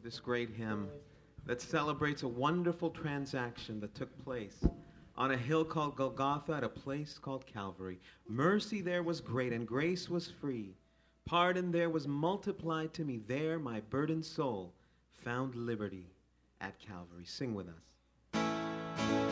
with this great hymn that celebrates a wonderful transaction that took place on a hill called Golgotha at a place called Calvary. Mercy there was great and grace was free. Pardon there was multiplied to me. There my burdened soul found liberty at Calvary. Sing with us.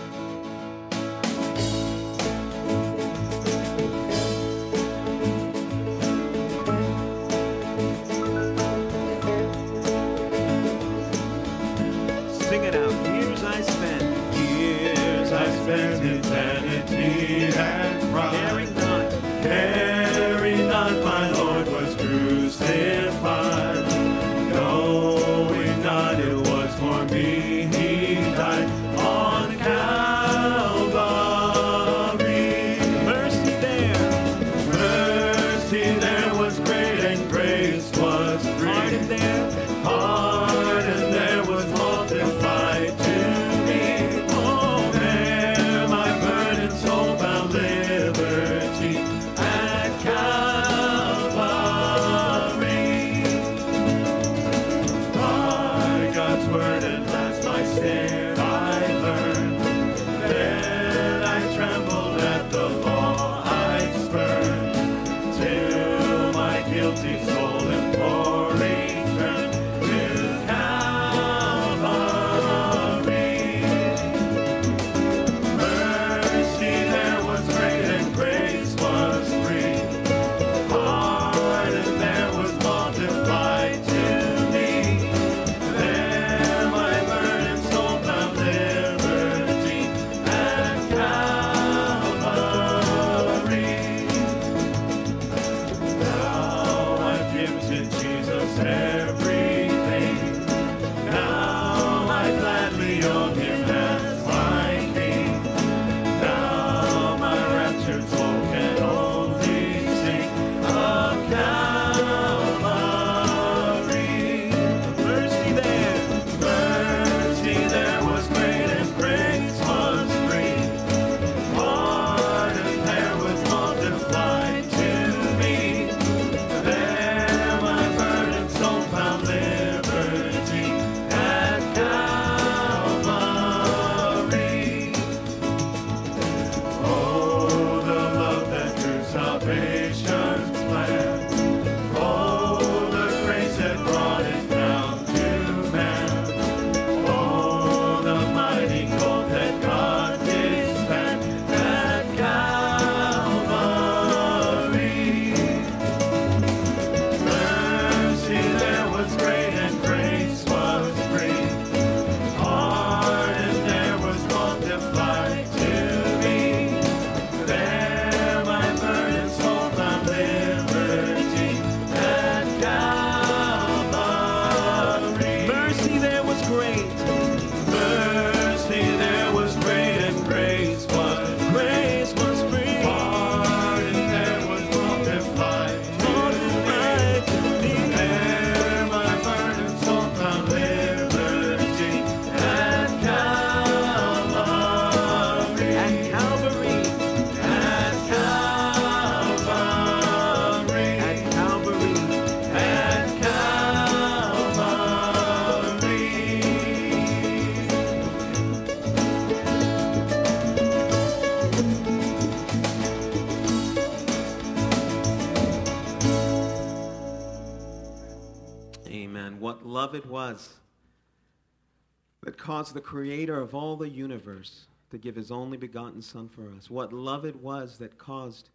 Caused the creator of all the universe to give his only begotten Son for us. What love it was that caused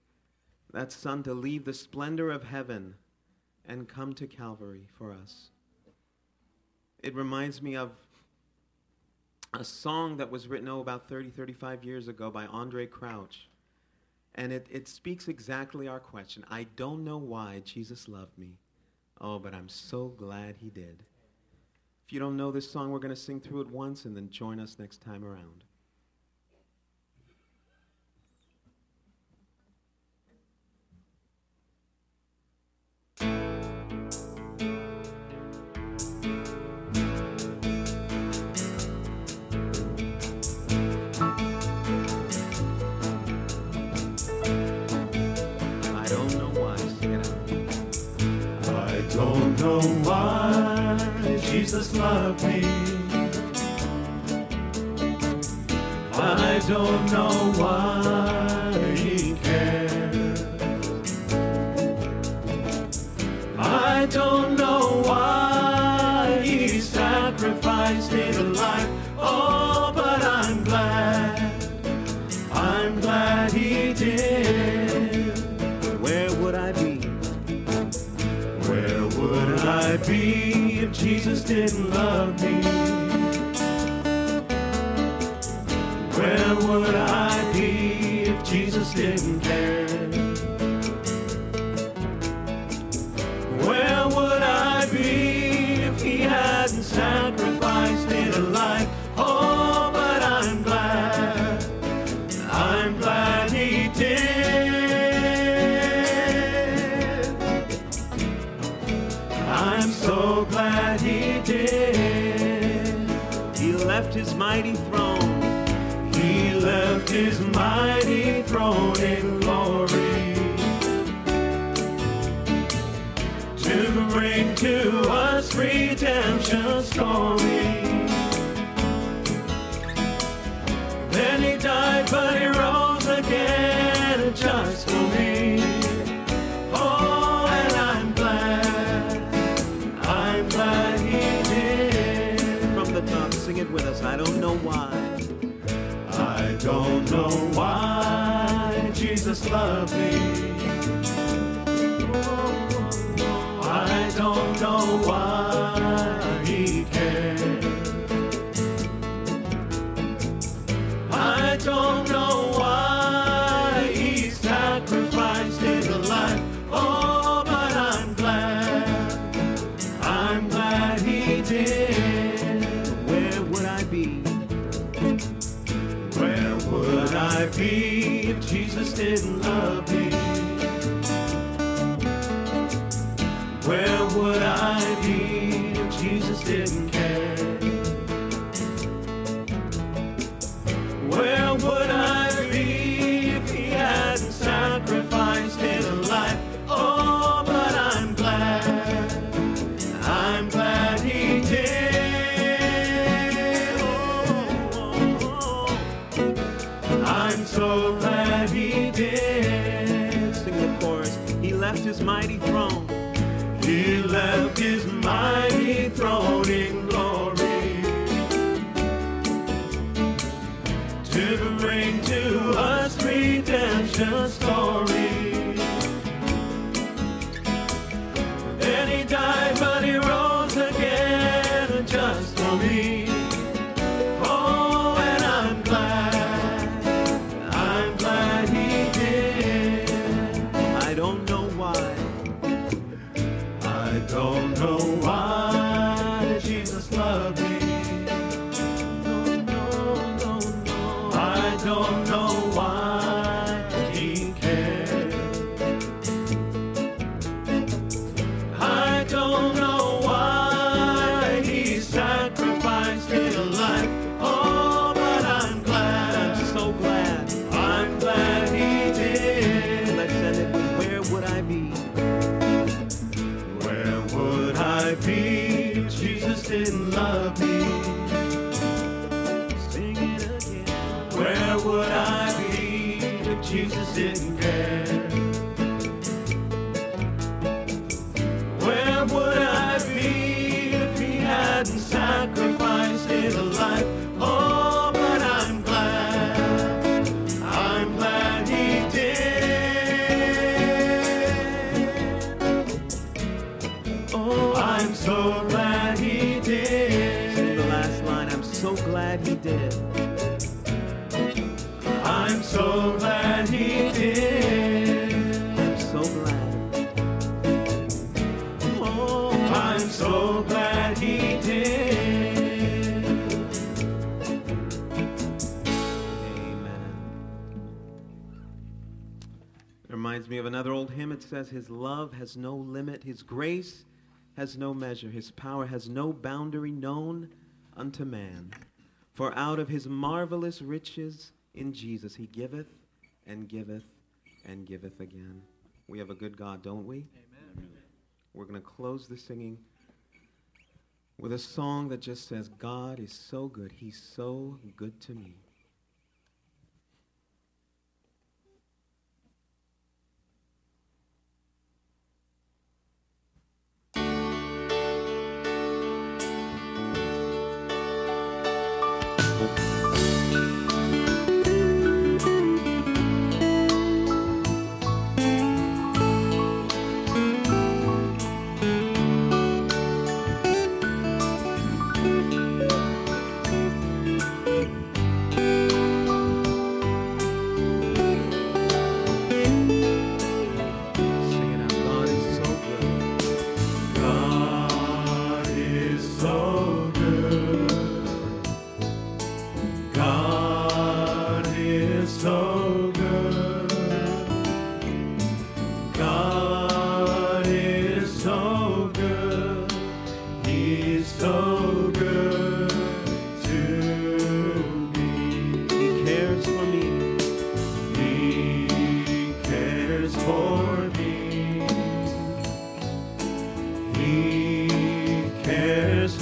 that Son to leave the splendor of heaven and come to Calvary for us. It reminds me of a song that was written, oh, about 30, 35 years ago by Andraé Crouch. And it, it speaks exactly our question. I don't know why Jesus loved me. Oh, but I'm so glad he did. You don't know this song, we're going to sing through it once and then join us next time around. Jesus love me. I don't know why. didn't love me. reminds me of another old hymn. It says, His love has no limit, His grace has no measure, His power has no boundary known unto man. For out of His marvelous riches in Jesus, He giveth and giveth and giveth again. We have a good God, don't we? Amen. We're going to close the singing with a song that just says, God is so good. He's so good to me.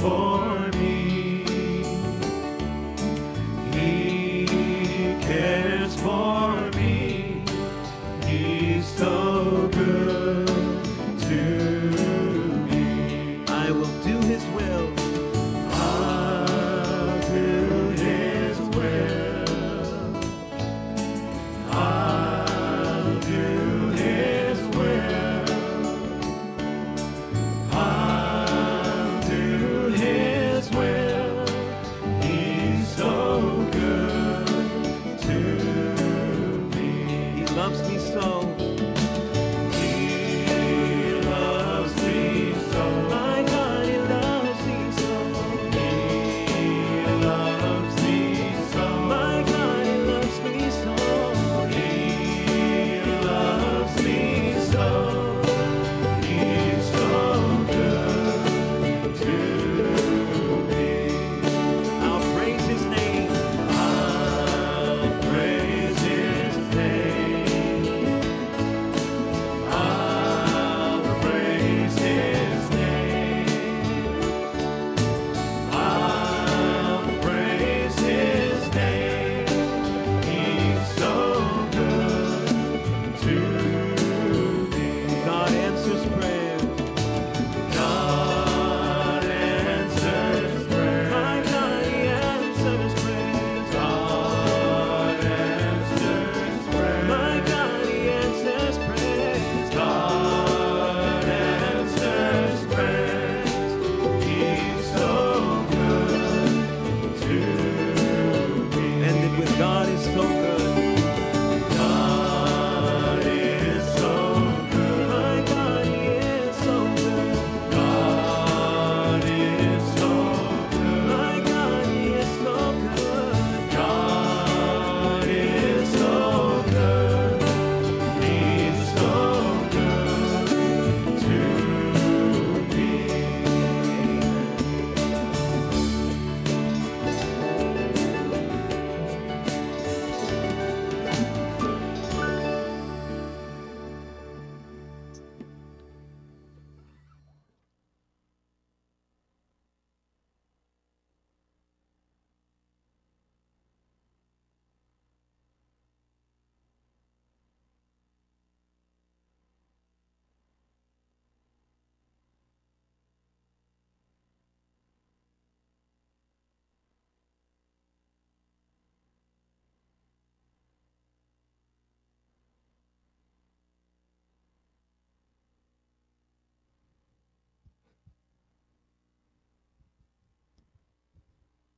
for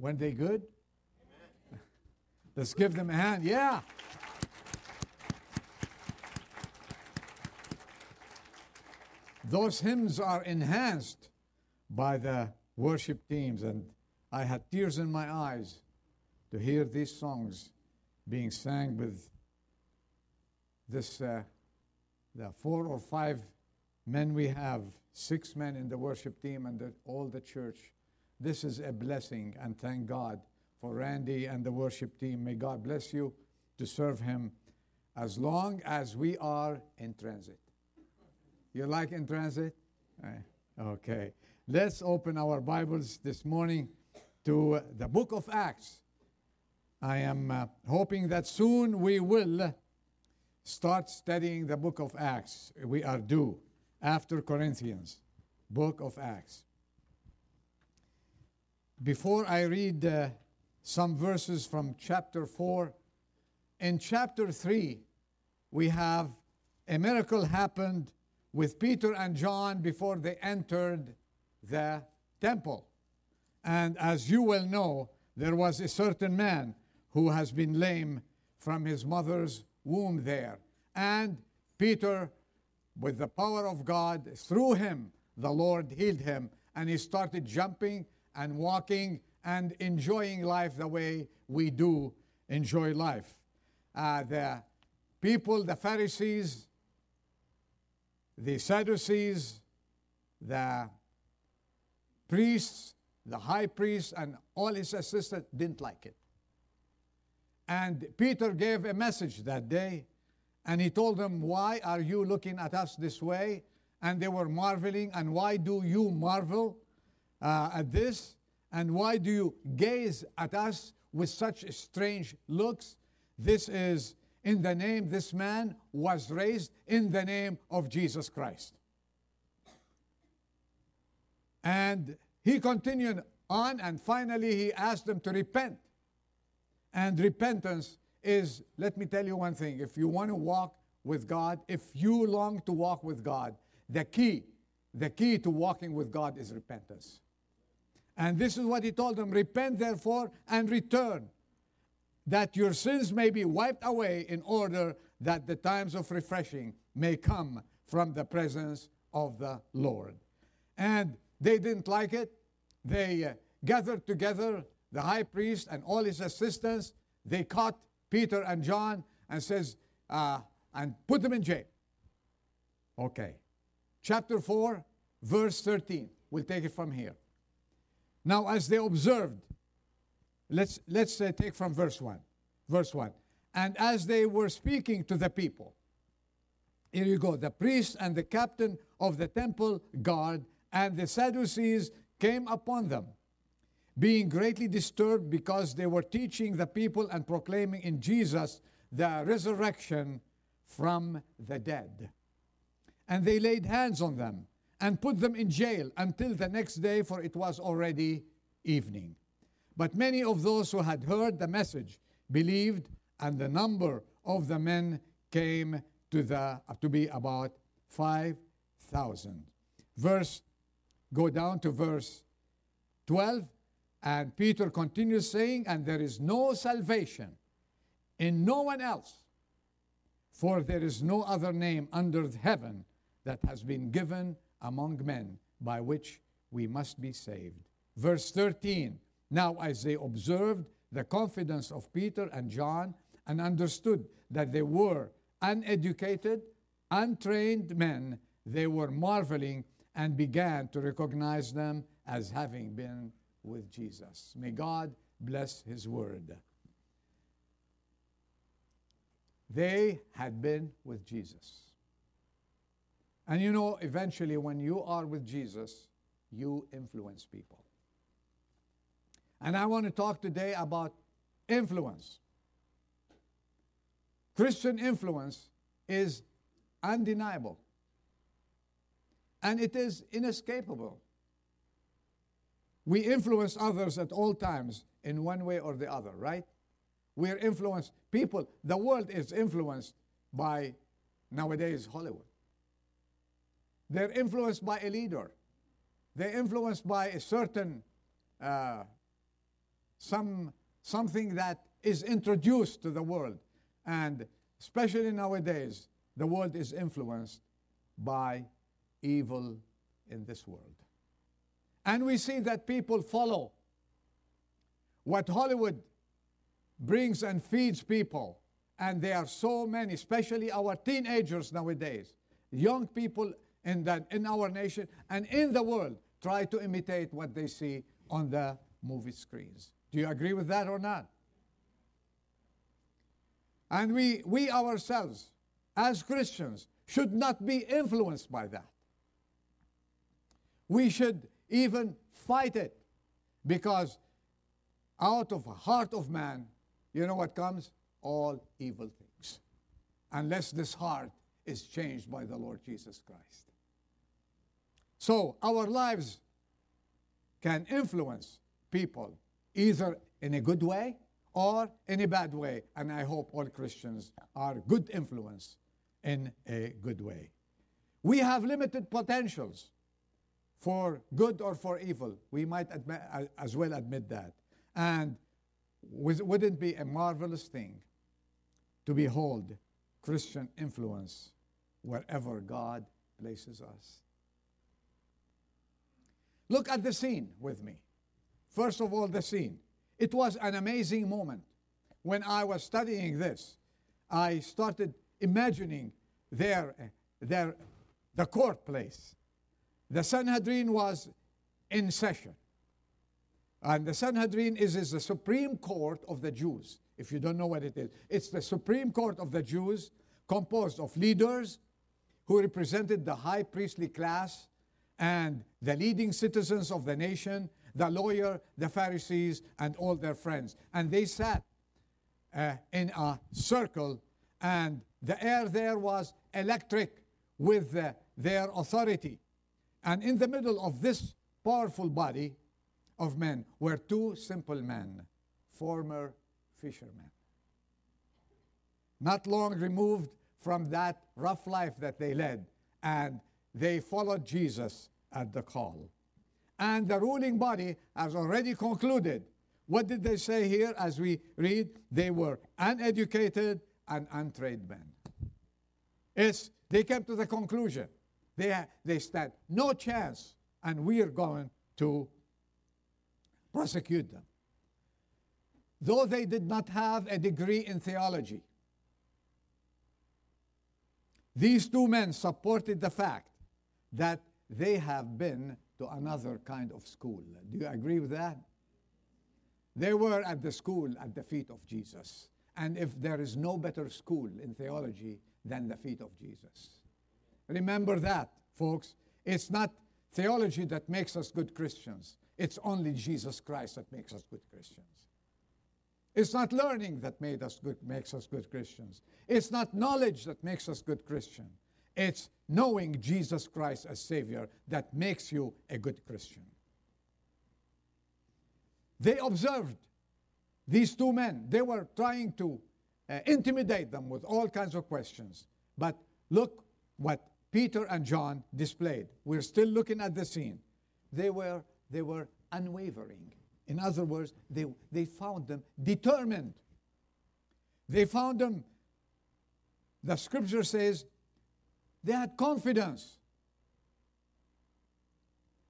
Weren't they good? Amen. Let's give them a hand. Yeah. Those hymns are enhanced by the worship teams, and I had tears in my eyes to hear these songs being sang with this uh, the four or five men we have, six men in the worship team, and the, all the church this is a blessing, and thank God for Randy and the worship team. May God bless you to serve Him as long as we are in transit. You like in transit? Eh, okay. Let's open our Bibles this morning to the book of Acts. I am uh, hoping that soon we will start studying the book of Acts. We are due after Corinthians, book of Acts. Before I read uh, some verses from chapter 4, in chapter 3, we have a miracle happened with Peter and John before they entered the temple. And as you well know, there was a certain man who has been lame from his mother's womb there. And Peter, with the power of God, through him, the Lord healed him. And he started jumping and walking and enjoying life the way we do enjoy life. Uh, the people, the Pharisees, the Sadducees, the priests, the high priest, and all his assistants didn't like it. And Peter gave a message that day, and he told them, Why are you looking at us this way? And they were marveling, and why do you marvel uh, at this? And why do you gaze at us with such strange looks? This is in the name, this man was raised in the name of Jesus Christ. And he continued on, and finally he asked them to repent. And repentance is, let me tell you one thing if you want to walk with God, if you long to walk with God, the key, the key to walking with God is repentance. And this is what he told them repent therefore and return, that your sins may be wiped away in order that the times of refreshing may come from the presence of the Lord. And they didn't like it. They uh, gathered together the high priest and all his assistants. They caught Peter and John and says, uh, and put them in jail. Okay. Chapter 4, verse 13. We'll take it from here. Now, as they observed, let's, let's uh, take from verse 1. Verse 1. And as they were speaking to the people, here you go, the priest and the captain of the temple guard and the Sadducees came upon them, being greatly disturbed because they were teaching the people and proclaiming in Jesus the resurrection from the dead. And they laid hands on them and put them in jail until the next day, for it was already evening. But many of those who had heard the message believed, and the number of the men came to, the, uh, to be about 5,000. Verse go down to verse 12, and Peter continues saying, And there is no salvation in no one else, for there is no other name under heaven that has been given among men by which we must be saved. Verse 13 Now, as they observed the confidence of Peter and John and understood that they were uneducated, untrained men, they were marveling and began to recognize them as having been with Jesus. May God bless His word. They had been with Jesus. And you know, eventually, when you are with Jesus, you influence people. And I want to talk today about influence. Christian influence is undeniable and it is inescapable. We influence others at all times in one way or the other, right? We are influenced. People, the world is influenced by nowadays Hollywood. They're influenced by a leader. They're influenced by a certain uh, some something that is introduced to the world, and especially nowadays, the world is influenced by evil in this world. And we see that people follow what Hollywood brings and feeds people. And there are so many, especially our teenagers nowadays, young people in, that, in our nation and in the world, try to imitate what they see on the movie screens. Do you agree with that or not? And we, we ourselves, as Christians, should not be influenced by that we should even fight it. Because out of a heart of man, you know what comes? All evil things. Unless this heart is changed by the Lord Jesus Christ. So our lives can influence people either in a good way or in a bad way. And I hope all Christians are good influence in a good way. We have limited potentials for good or for evil. We might as well admit that. And wouldn't it be a marvelous thing to behold Christian influence wherever God places us? Look at the scene with me. First of all, the scene. It was an amazing moment. When I was studying this, I started imagining their, eh, their, the court place. The Sanhedrin was in session. And the Sanhedrin is, is the supreme court of the Jews. If you don't know what it is, it's the supreme court of the Jews composed of leaders who represented the high priestly class and the leading citizens of the nation, the lawyer, the Pharisees, and all their friends. And they sat uh, in a circle, and the air there was electric with their authority. And in the middle of this powerful body of men were two simple men, former fishermen. Not long removed from that rough life that they led, and they followed Jesus at the call. And the ruling body has already concluded. What did they say here as we read? They were uneducated and untrained men. It's, they came to the conclusion. They, they stand no chance, and we are going to prosecute them. Though they did not have a degree in theology, these two men supported the fact that they have been to another kind of school. Do you agree with that? They were at the school at the feet of Jesus. And if there is no better school in theology than the feet of Jesus. Remember that, folks. It's not theology that makes us good Christians. It's only Jesus Christ that makes us good Christians. It's not learning that made us good, makes us good Christians. It's not knowledge that makes us good Christians. It's knowing Jesus Christ as Savior that makes you a good Christian. They observed these two men. They were trying to uh, intimidate them with all kinds of questions. But look what Peter and John displayed. We're still looking at the scene. They were, they were unwavering. In other words, they, they found them determined. They found them, the scripture says, they had confidence.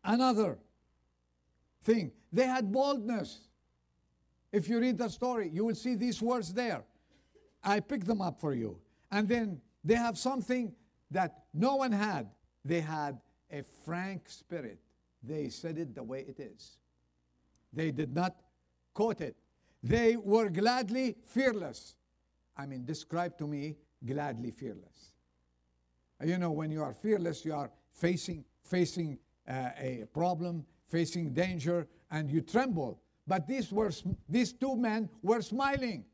Another thing, they had boldness. If you read the story, you will see these words there. I picked them up for you. And then they have something that no one had. They had a frank spirit. They said it the way it is. They did not quote it. They were gladly fearless. I mean, describe to me gladly fearless. You know, when you are fearless, you are facing facing uh, a problem, facing danger, and you tremble. But these were these two men were smiling,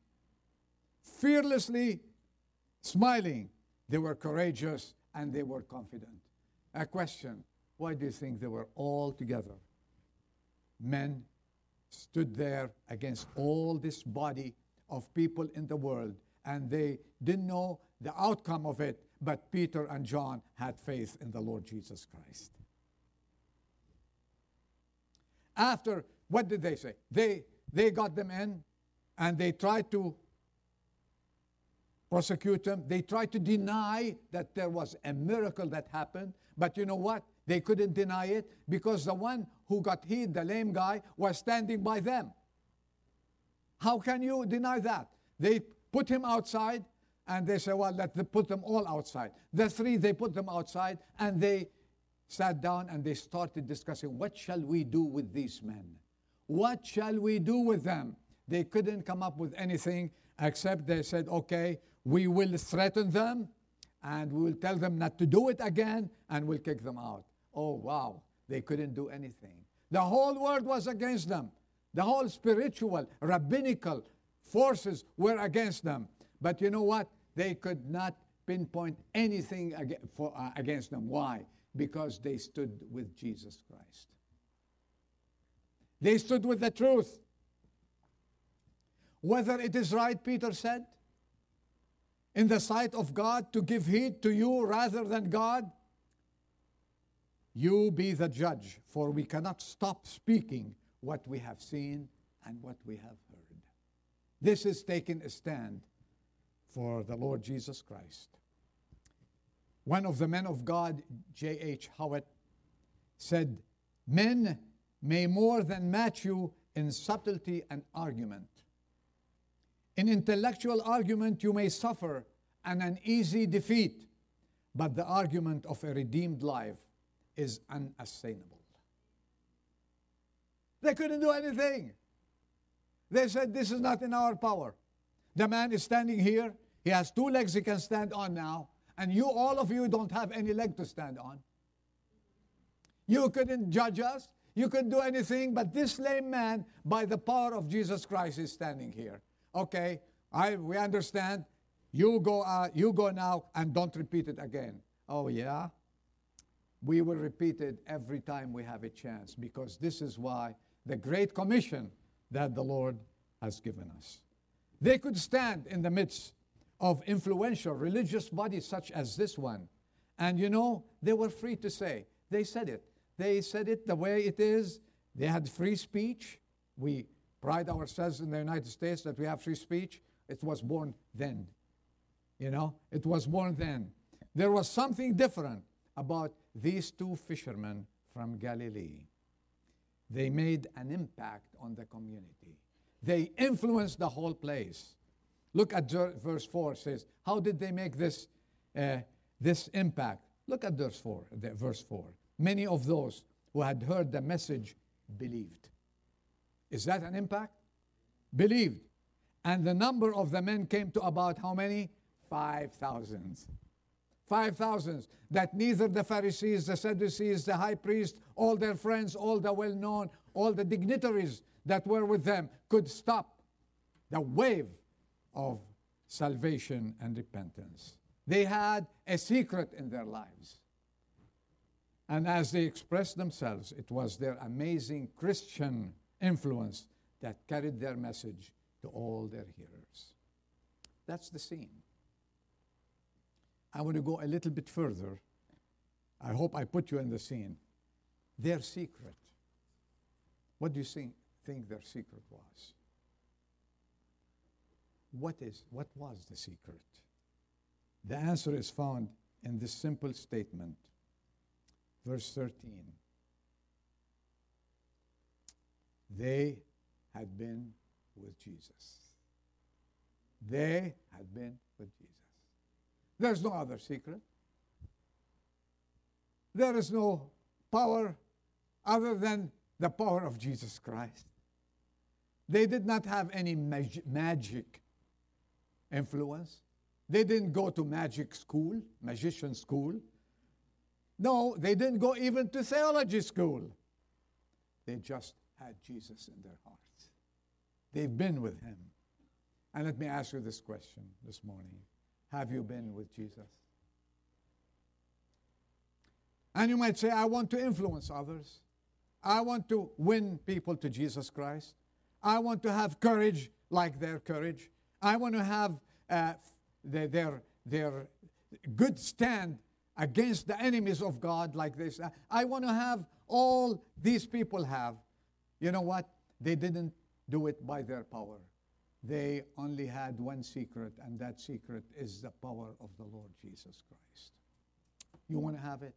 fearlessly smiling. They were courageous and they were confident. A question: Why do you think they were all together? Men stood there against all this body of people in the world, and they didn't know the outcome of it, but Peter and John had faith in the Lord Jesus Christ. After, what did they say? They, they got them in and they tried to prosecute them. They tried to deny that there was a miracle that happened. But you know what? They couldn't deny it because the one who got healed, the lame guy, was standing by them. How can you deny that? They put him outside and they said, well, let's put them all outside. The three, they put them outside and they sat down and they started discussing, what shall we do with these men? What shall we do with them? They couldn't come up with anything except they said, okay, we will threaten them and we will tell them not to do it again and we'll kick them out. Oh, wow. They couldn't do anything. The whole world was against them. The whole spiritual, rabbinical forces were against them. But you know what? They could not pinpoint anything uh, against them. Why? Because they stood with Jesus Christ. They stood with the truth. Whether it is right, Peter said, in the sight of God to give heed to you rather than God, you be the judge, for we cannot stop speaking what we have seen and what we have heard. This is taking a stand for the Lord Jesus Christ. One of the men of God, J.H. Howitt, said, Men may more than match you in subtlety and argument. In intellectual argument, you may suffer an uneasy defeat, but the argument of a redeemed life is unassailable. They couldn't do anything. They said, This is not in our power. The man is standing here. He has two legs he can stand on now. And you, all of you, don't have any leg to stand on. You couldn't judge us. You couldn't do anything. But this lame man, by the power of Jesus Christ, is standing here. Okay, I, we understand. You go, uh, you go now and don't repeat it again. Oh, yeah? We will repeat it every time we have a chance because this is why the Great Commission that the Lord has given us. They could stand in the midst of influential religious bodies such as this one. And you know, they were free to say. They said it. They said it the way it is. They had free speech. We pride ourselves in the United States that we have free speech. It was born then. You know, it was born then. There was something different about these two fishermen from Galilee. They made an impact on the community. They influenced the whole place. Look at verse 4 says, How did they make this, uh, this impact? Look at verse 4, verse 4. Many of those who had heard the message believed. Is that an impact? Believed. And the number of the men came to about how many? 5,000. 5,000. That neither the Pharisees, the Sadducees, the high priest, all their friends, all the well known, all the dignitaries that were with them could stop the wave of salvation and repentance. They had a secret in their lives. And as they expressed themselves, it was their amazing Christian influence that carried their message to all their hearers. That's the scene. I want to go a little bit further. I hope I put you in the scene. Their secret. What do you think, think their secret was? What is what was the secret? The answer is found in this simple statement. Verse 13. They had been with Jesus. They had been with Jesus. There's no other secret. There is no power other than the power of Jesus Christ. They did not have any mag- magic influence. They didn't go to magic school, magician school. No, they didn't go even to theology school. They just had Jesus in their hearts. They've been with him. And let me ask you this question this morning Have you been with Jesus? And you might say, I want to influence others. I want to win people to Jesus Christ. I want to have courage like their courage. I want to have uh, their, their, their good stand against the enemies of God like this. I want to have all these people have. You know what? They didn't do it by their power. They only had one secret, and that secret is the power of the Lord Jesus Christ. You want to have it?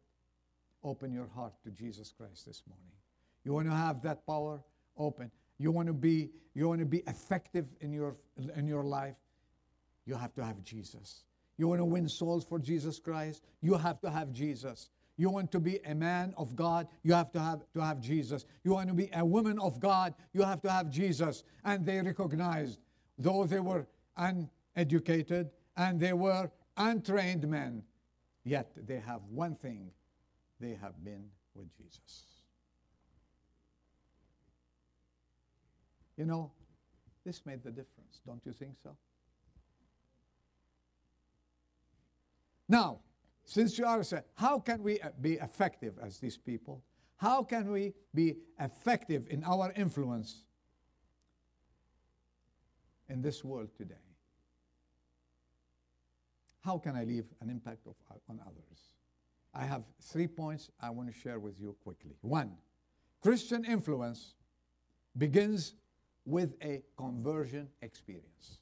Open your heart to Jesus Christ this morning. You want to have that power? Open. You want to be you want to be effective in your in your life? You have to have Jesus. You want to win souls for Jesus Christ? You have to have Jesus. You want to be a man of God, you have to have to have Jesus. You want to be a woman of God, you have to have Jesus. And they recognized, though they were uneducated and they were untrained men, yet they have one thing: they have been with Jesus. You know, this made the difference, don't you think so? Now, since you are saying, how can we uh, be effective as these people? How can we be effective in our influence in this world today? How can I leave an impact of, uh, on others? I have three points I want to share with you quickly. One, Christian influence begins with a conversion experience.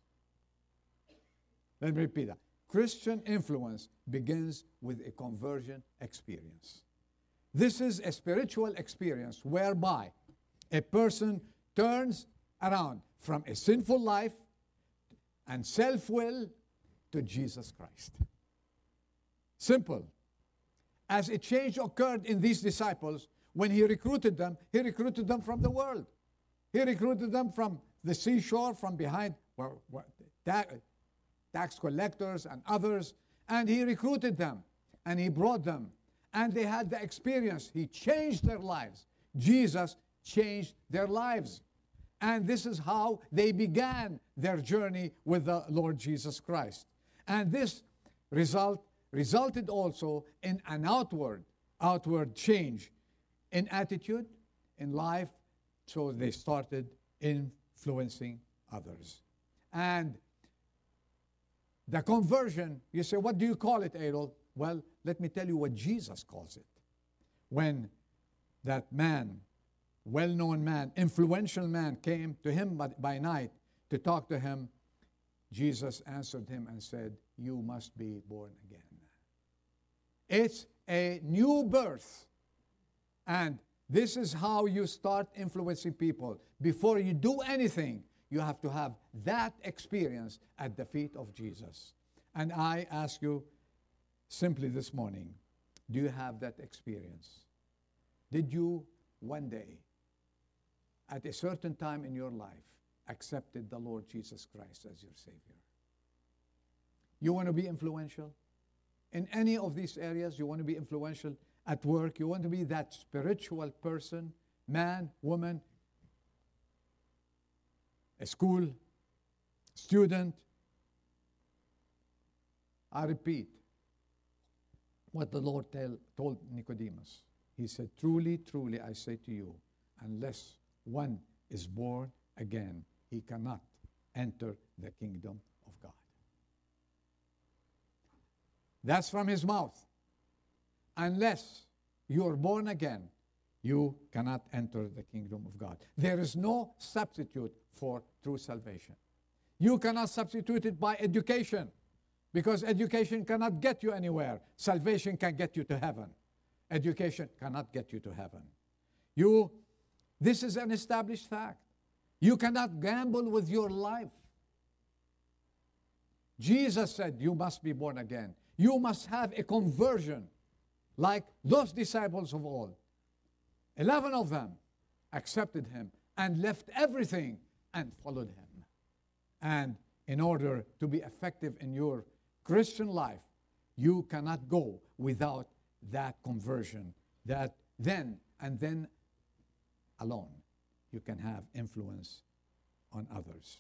Let me repeat that. Christian influence begins with a conversion experience. This is a spiritual experience whereby a person turns around from a sinful life and self will to Jesus Christ. Simple. As a change occurred in these disciples, when he recruited them, he recruited them from the world. He recruited them from the seashore, from behind well, tax collectors and others, and he recruited them and he brought them. And they had the experience. He changed their lives. Jesus changed their lives. And this is how they began their journey with the Lord Jesus Christ. And this result resulted also in an outward, outward change in attitude, in life. So they started influencing others. And the conversion, you say, what do you call it, Adol? Well, let me tell you what Jesus calls it. When that man, well known man, influential man, came to him by night to talk to him, Jesus answered him and said, You must be born again. It's a new birth. And this is how you start influencing people. Before you do anything, you have to have that experience at the feet of Jesus. And I ask you simply this morning do you have that experience? Did you one day, at a certain time in your life, accepted the Lord Jesus Christ as your Savior? You want to be influential? In any of these areas, you want to be influential at work, you want to be that spiritual person, man, woman, a school student. I repeat what the Lord tell, told Nicodemus. He said, Truly, truly, I say to you, unless one is born again, he cannot enter the kingdom of God. That's from his mouth. Unless you're born again, you cannot enter the kingdom of God. There is no substitute for true salvation. You cannot substitute it by education because education cannot get you anywhere. Salvation can get you to heaven. Education cannot get you to heaven. You this is an established fact. You cannot gamble with your life. Jesus said you must be born again. You must have a conversion like those disciples of old. Eleven of them accepted him and left everything and followed him. And in order to be effective in your Christian life, you cannot go without that conversion, that then and then alone you can have influence on others.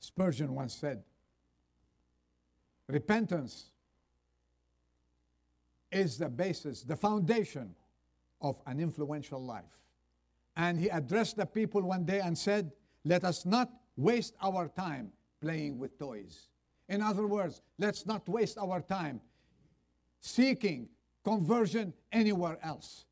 Spurgeon once said, Repentance is the basis, the foundation of an influential life. And he addressed the people one day and said, Let us not waste our time playing with toys. In other words, let's not waste our time seeking conversion anywhere else,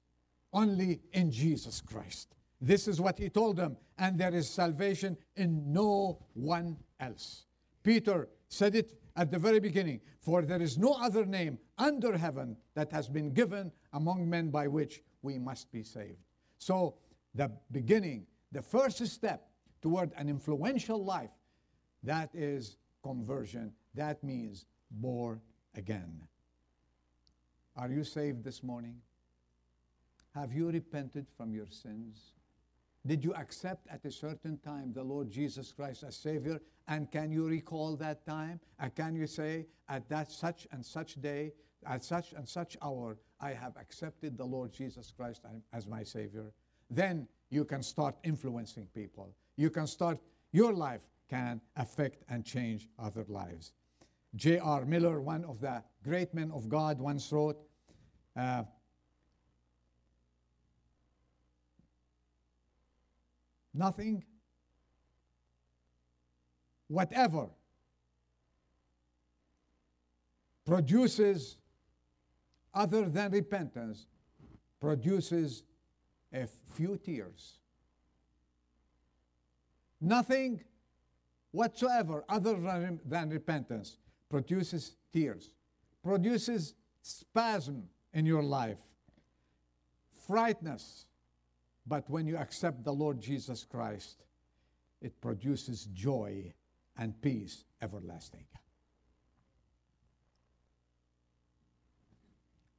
only in Jesus Christ. This is what he told them, and there is salvation in no one else. Peter said it at the very beginning For there is no other name under heaven that has been given among men by which we must be saved. So, the beginning, the first step toward an influential life, that is conversion. That means born again. Are you saved this morning? Have you repented from your sins? Did you accept at a certain time the Lord Jesus Christ as Savior? And can you recall that time? And can you say, at that such and such day, at such and such hour, I have accepted the Lord Jesus Christ as my Savior? Then you can start influencing people. You can start, your life can affect and change other lives. J.R. Miller, one of the great men of God, once wrote, uh, Nothing, whatever, produces other than repentance, produces a few tears. Nothing whatsoever other than, repentance produces tears, produces spasm in your life, frightness. But when you accept the Lord Jesus Christ, it produces joy and peace everlasting.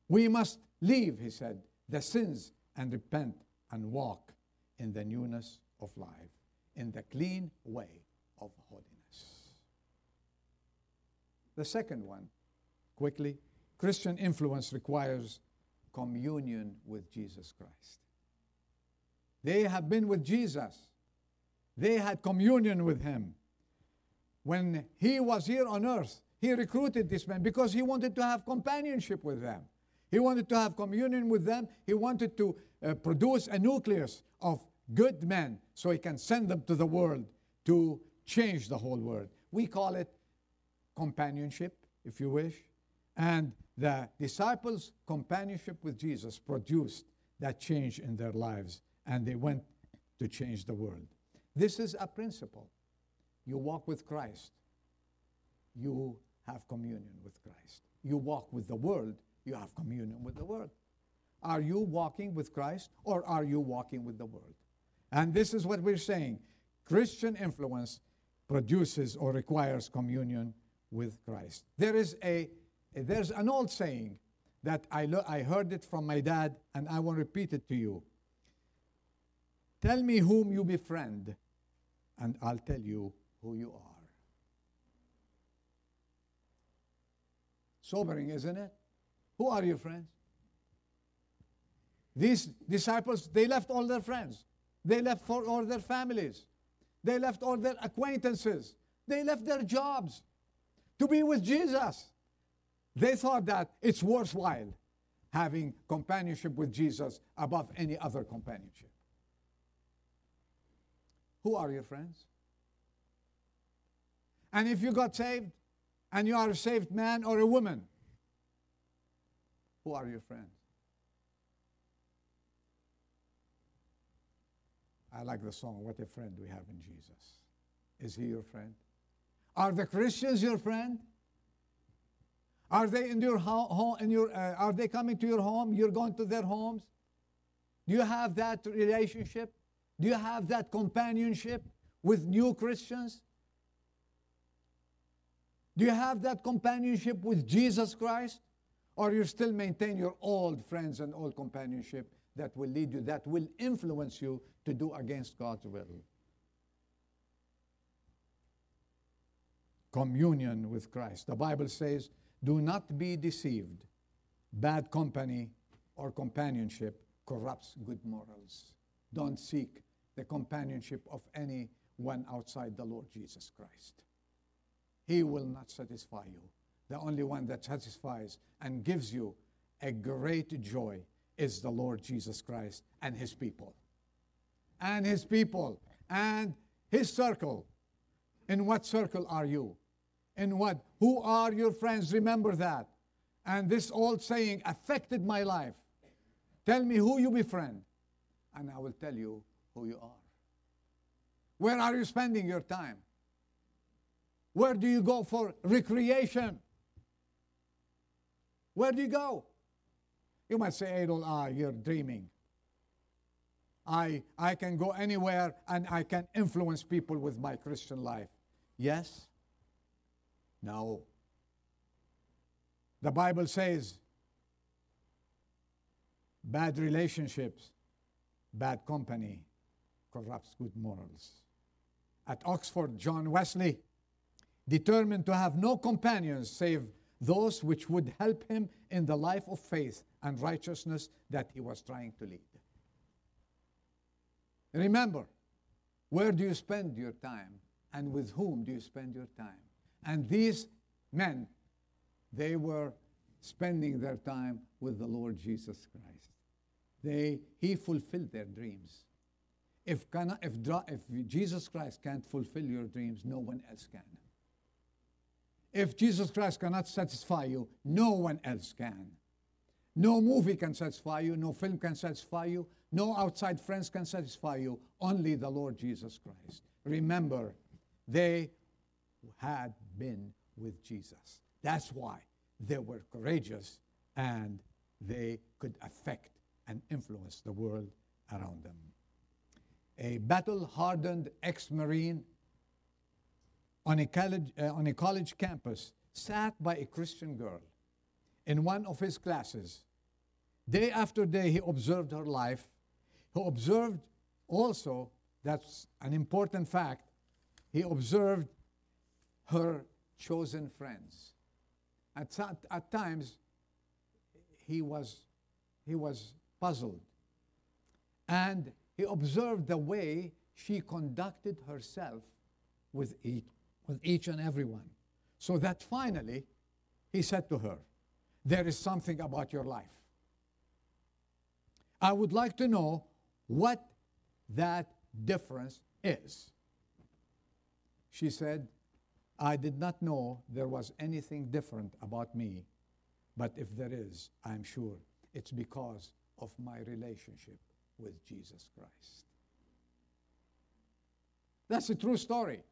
We must leave, he said, the sins and repent and walk in the newness of life, in the clean way of holiness. The second one, quickly, Christian influence requires communion with Jesus Christ. They have been with Jesus. They had communion with him. When he was here on earth, he recruited these men because he wanted to have companionship with them. He wanted to have communion with them. He wanted to uh, produce a nucleus of good men so he can send them to the world to change the whole world. We call it companionship, if you wish. And the disciples' companionship with Jesus produced that change in their lives, and they went to change the world. This is a principle. You walk with Christ, you have communion with Christ. You walk with the world, you have communion with the world. Are you walking with Christ or are you walking with the world? And this is what we're saying Christian influence produces or requires communion with Christ. There is a there's an old saying that I, lo- I heard it from my dad and I want to repeat it to you. Tell me whom you befriend and I'll tell you who you are. Sobering, isn't it? Who are your friends? These disciples, they left all their friends. They left for all their families. They left all their acquaintances. They left their jobs to be with Jesus. They thought that it's worthwhile having companionship with Jesus above any other companionship. Who are your friends? And if you got saved and you are a saved man or a woman, who are your friends? I like the song, What a Friend We Have in Jesus. Is he your friend? Are the Christians your friend? Are they in your home? In your, uh, are they coming to your home? You're going to their homes. Do you have that relationship? Do you have that companionship with new Christians? Do you have that companionship with Jesus Christ? Or you still maintain your old friends and old companionship that will lead you, that will influence you to do against God's will? Communion with Christ. The Bible says, do not be deceived. Bad company or companionship corrupts good morals. Don't seek the companionship of anyone outside the Lord Jesus Christ. He will not satisfy you. The only one that satisfies and gives you a great joy is the Lord Jesus Christ and his people. And his people and his circle. In what circle are you? In what? Who are your friends? Remember that. And this old saying affected my life. Tell me who you befriend, and I will tell you who you are. Where are you spending your time? Where do you go for recreation? Where do you go? You might say, Adol, ah, you're dreaming. I, I can go anywhere and I can influence people with my Christian life. Yes? No. The Bible says bad relationships, bad company corrupts good morals. At Oxford, John Wesley determined to have no companions save those which would help him in the life of faith and righteousness that he was trying to lead. Remember, where do you spend your time and with whom do you spend your time? And these men, they were spending their time with the Lord Jesus Christ. They, he fulfilled their dreams. If, can, if, if Jesus Christ can't fulfill your dreams, no one else can. If Jesus Christ cannot satisfy you, no one else can. No movie can satisfy you, no film can satisfy you, no outside friends can satisfy you, only the Lord Jesus Christ. Remember, they had been with Jesus. That's why they were courageous and they could affect and influence the world around them. A battle hardened ex Marine on, a college, uh, on a college campus sat by a Christian girl in one of his classes. Day after day, he observed her life. He observed also, that's an important fact, he observed her chosen friends. At, at times, he was, he was puzzled. And he observed the way she conducted herself with each, with each and every one. So that finally, he said to her, There is something about your life. I would like to know what that difference is. She said, I did not know there was anything different about me, but if there is, I'm sure it's because of my relationship with Jesus Christ. That's a true story.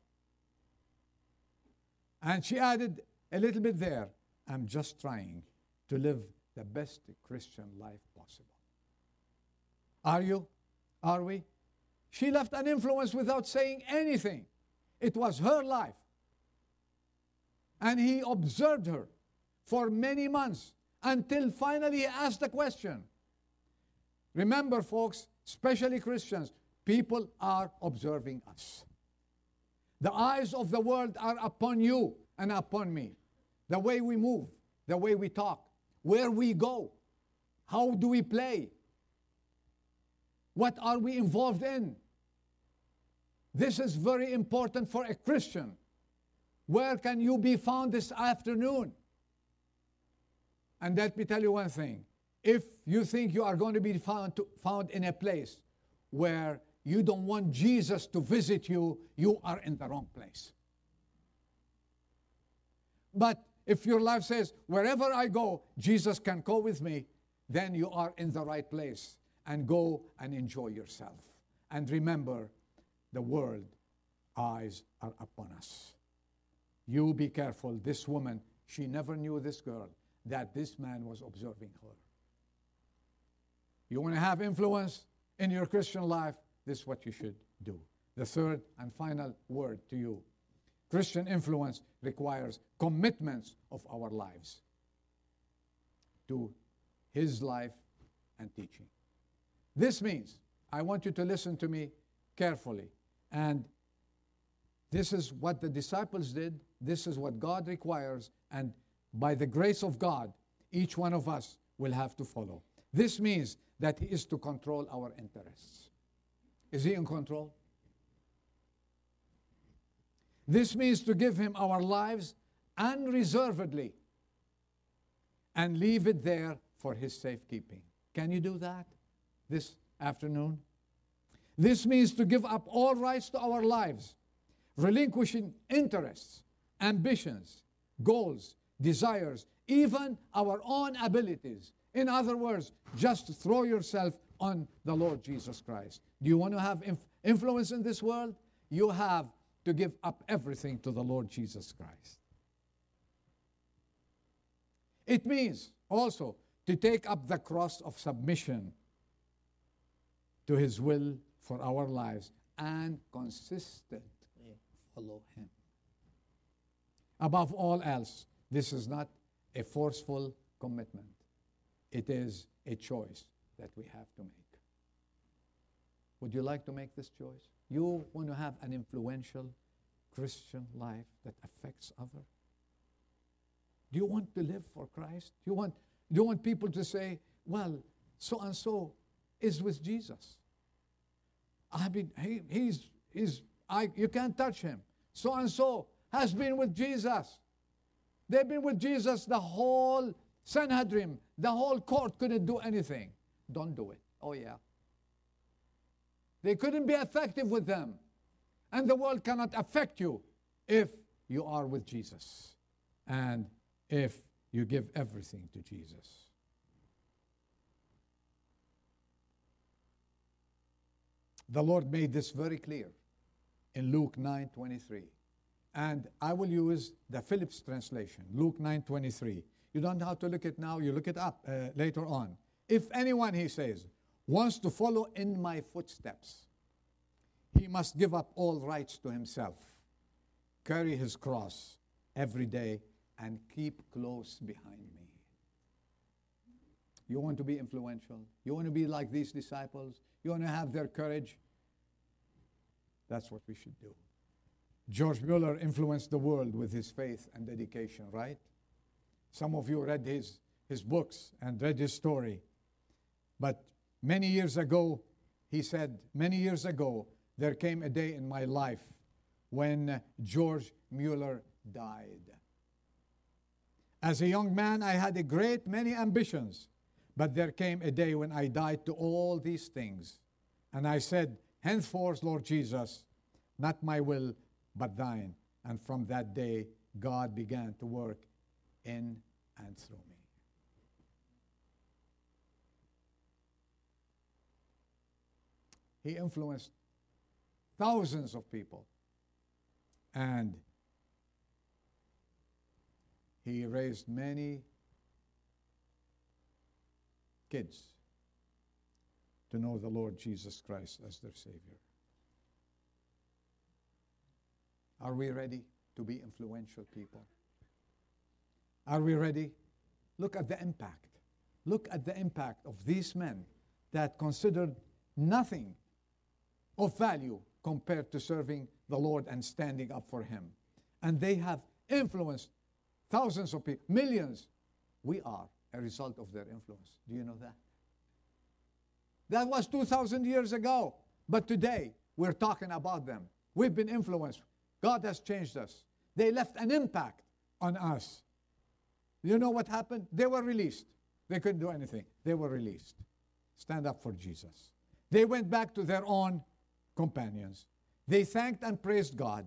And she added a little bit there I'm just trying to live the best Christian life possible. Are you? Are we? She left an influence without saying anything. It was her life. And he observed her for many months until finally he asked the question. Remember, folks, especially Christians, people are observing us. The eyes of the world are upon you and upon me. The way we move, the way we talk, where we go, how do we play, what are we involved in. This is very important for a Christian. Where can you be found this afternoon? And let me tell you one thing. If you think you are going to be found, to, found in a place where you don't want Jesus to visit you, you are in the wrong place. But if your life says, wherever I go, Jesus can go with me, then you are in the right place. And go and enjoy yourself. And remember, the world eyes are upon us. You be careful. This woman, she never knew this girl, that this man was observing her. You want to have influence in your Christian life? This is what you should do. The third and final word to you Christian influence requires commitments of our lives to his life and teaching. This means, I want you to listen to me carefully. And this is what the disciples did this is what God requires, and by the grace of God, each one of us will have to follow. This means that He is to control our interests. Is He in control? This means to give Him our lives unreservedly and leave it there for His safekeeping. Can you do that this afternoon? This means to give up all rights to our lives, relinquishing interests ambitions, goals, desires, even our own abilities. In other words, just throw yourself on the Lord Jesus Christ. Do you want to have inf- influence in this world? You have to give up everything to the Lord Jesus Christ. It means also to take up the cross of submission to His will for our lives and consistently follow Him. Above all else, this is not a forceful commitment. It is a choice that we have to make. Would you like to make this choice? You want to have an influential Christian life that affects others? Do you want to live for Christ? Do you want, do you want people to say, well, so and so is with Jesus? I mean, he, he's, he's, I, you can't touch him. So and so has been with Jesus. They've been with Jesus the whole Sanhedrin, the whole court couldn't do anything. Don't do it. Oh, yeah. They couldn't be effective with them. And the world cannot affect you if you are with Jesus and if you give everything to Jesus. The Lord made this very clear in Luke 9:23. And I will use the Phillips translation, Luke 9:23. You don't have to look it now, you look it up uh, later on. If anyone, he says, wants to follow in my footsteps, he must give up all rights to himself, carry his cross every day, and keep close behind me. You want to be influential? You want to be like these disciples? You want to have their courage? That's what we should do. George Mueller influenced the world with his faith and dedication, right? Some of you read his, his books and read his story. But many years ago, he said, many years ago, there came a day in my life when George Mueller died. As a young man, I had a great many ambitions, but there came a day when I died to all these things. And I said, Henceforth, Lord Jesus, not my will, but thine. And from that day, God began to work in and through me. He influenced thousands of people. And he raised many kids to know the Lord Jesus Christ as their Savior. Are we ready to be influential people? Are we ready? Look at the impact. Look at the impact of these men that considered nothing of value compared to serving the Lord and standing up for Him. And they have influenced thousands of people, millions. We are a result of their influence. Do you know that? That was 2,000 years ago. But today, we're talking about them. We've been influenced. God has changed us. They left an impact on us. You know what happened? They were released. They couldn't do anything. They were released. Stand up for Jesus. They went back to their own companions. They thanked and praised God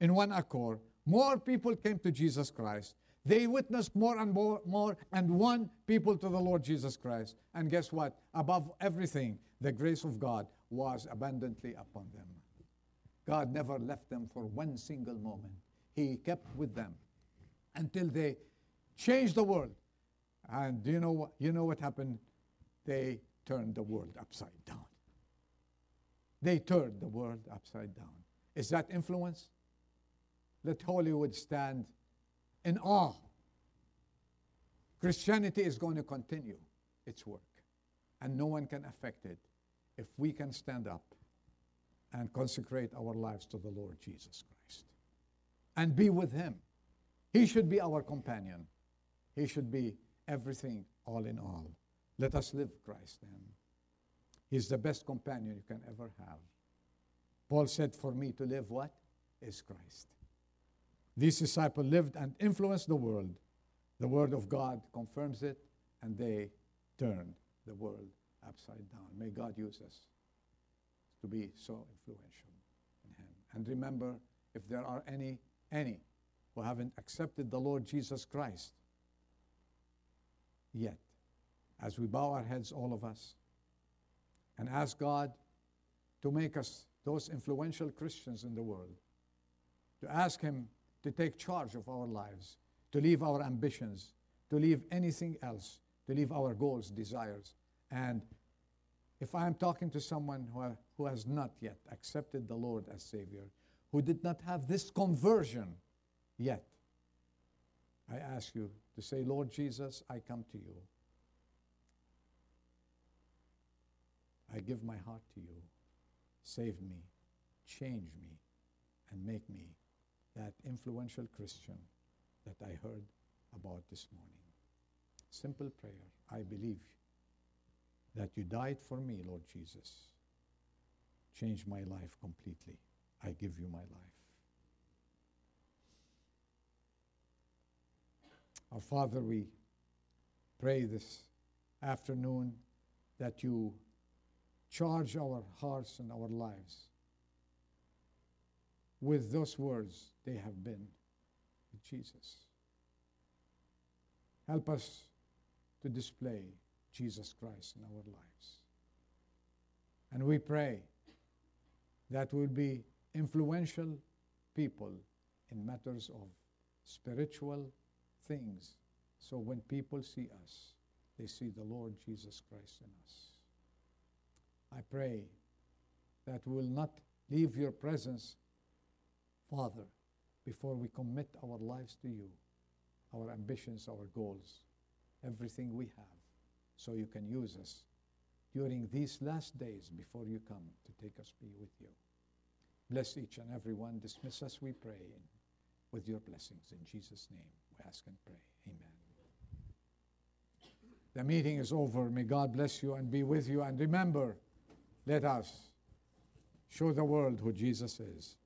in one accord. More people came to Jesus Christ. They witnessed more and more, more and won people to the Lord Jesus Christ. And guess what? Above everything, the grace of God was abundantly upon them. God never left them for one single moment. He kept with them until they changed the world. And you know what, you know what happened? They turned the world upside down. They turned the world upside down. Is that influence? Let Hollywood stand in awe. Christianity is going to continue its work, and no one can affect it if we can stand up and consecrate our lives to the Lord Jesus Christ and be with Him. He should be our companion. He should be everything, all in all. Let us live Christ then. He's the best companion you can ever have. Paul said, For me to live, what? Is Christ. These disciples lived and influenced the world. The Word of God confirms it, and they turned the world upside down. May God use us to be so influential in Him. And remember, if there are any, any who haven't accepted the Lord Jesus Christ yet, as we bow our heads, all of us, and ask God to make us those influential Christians in the world, to ask Him to take charge of our lives, to leave our ambitions, to leave anything else, to leave our goals, desires. And if I am talking to someone who, who has not yet accepted the Lord as Savior, who did not have this conversion yet, I ask you to say, Lord Jesus, I come to you. I give my heart to you. Save me, change me, and make me that influential Christian that I heard about this morning. Simple prayer. I believe that you died for me, Lord Jesus. change my life completely. I give you my life. Our Father, we pray this afternoon that you charge our hearts and our lives with those words they have been with Jesus. Help us to display Jesus Christ in our lives. And we pray that we'll be influential people in matters of spiritual things. So when people see us, they see the Lord Jesus Christ in us. I pray that we will not leave your presence, Father, before we commit our lives to you, our ambitions, our goals, everything we have, so you can use us during these last days before you come to take us be with you. Bless each and every one. Dismiss us, we pray, with your blessings. In Jesus' name, we ask and pray. Amen. The meeting is over. May God bless you and be with you. And remember, let us show the world who Jesus is.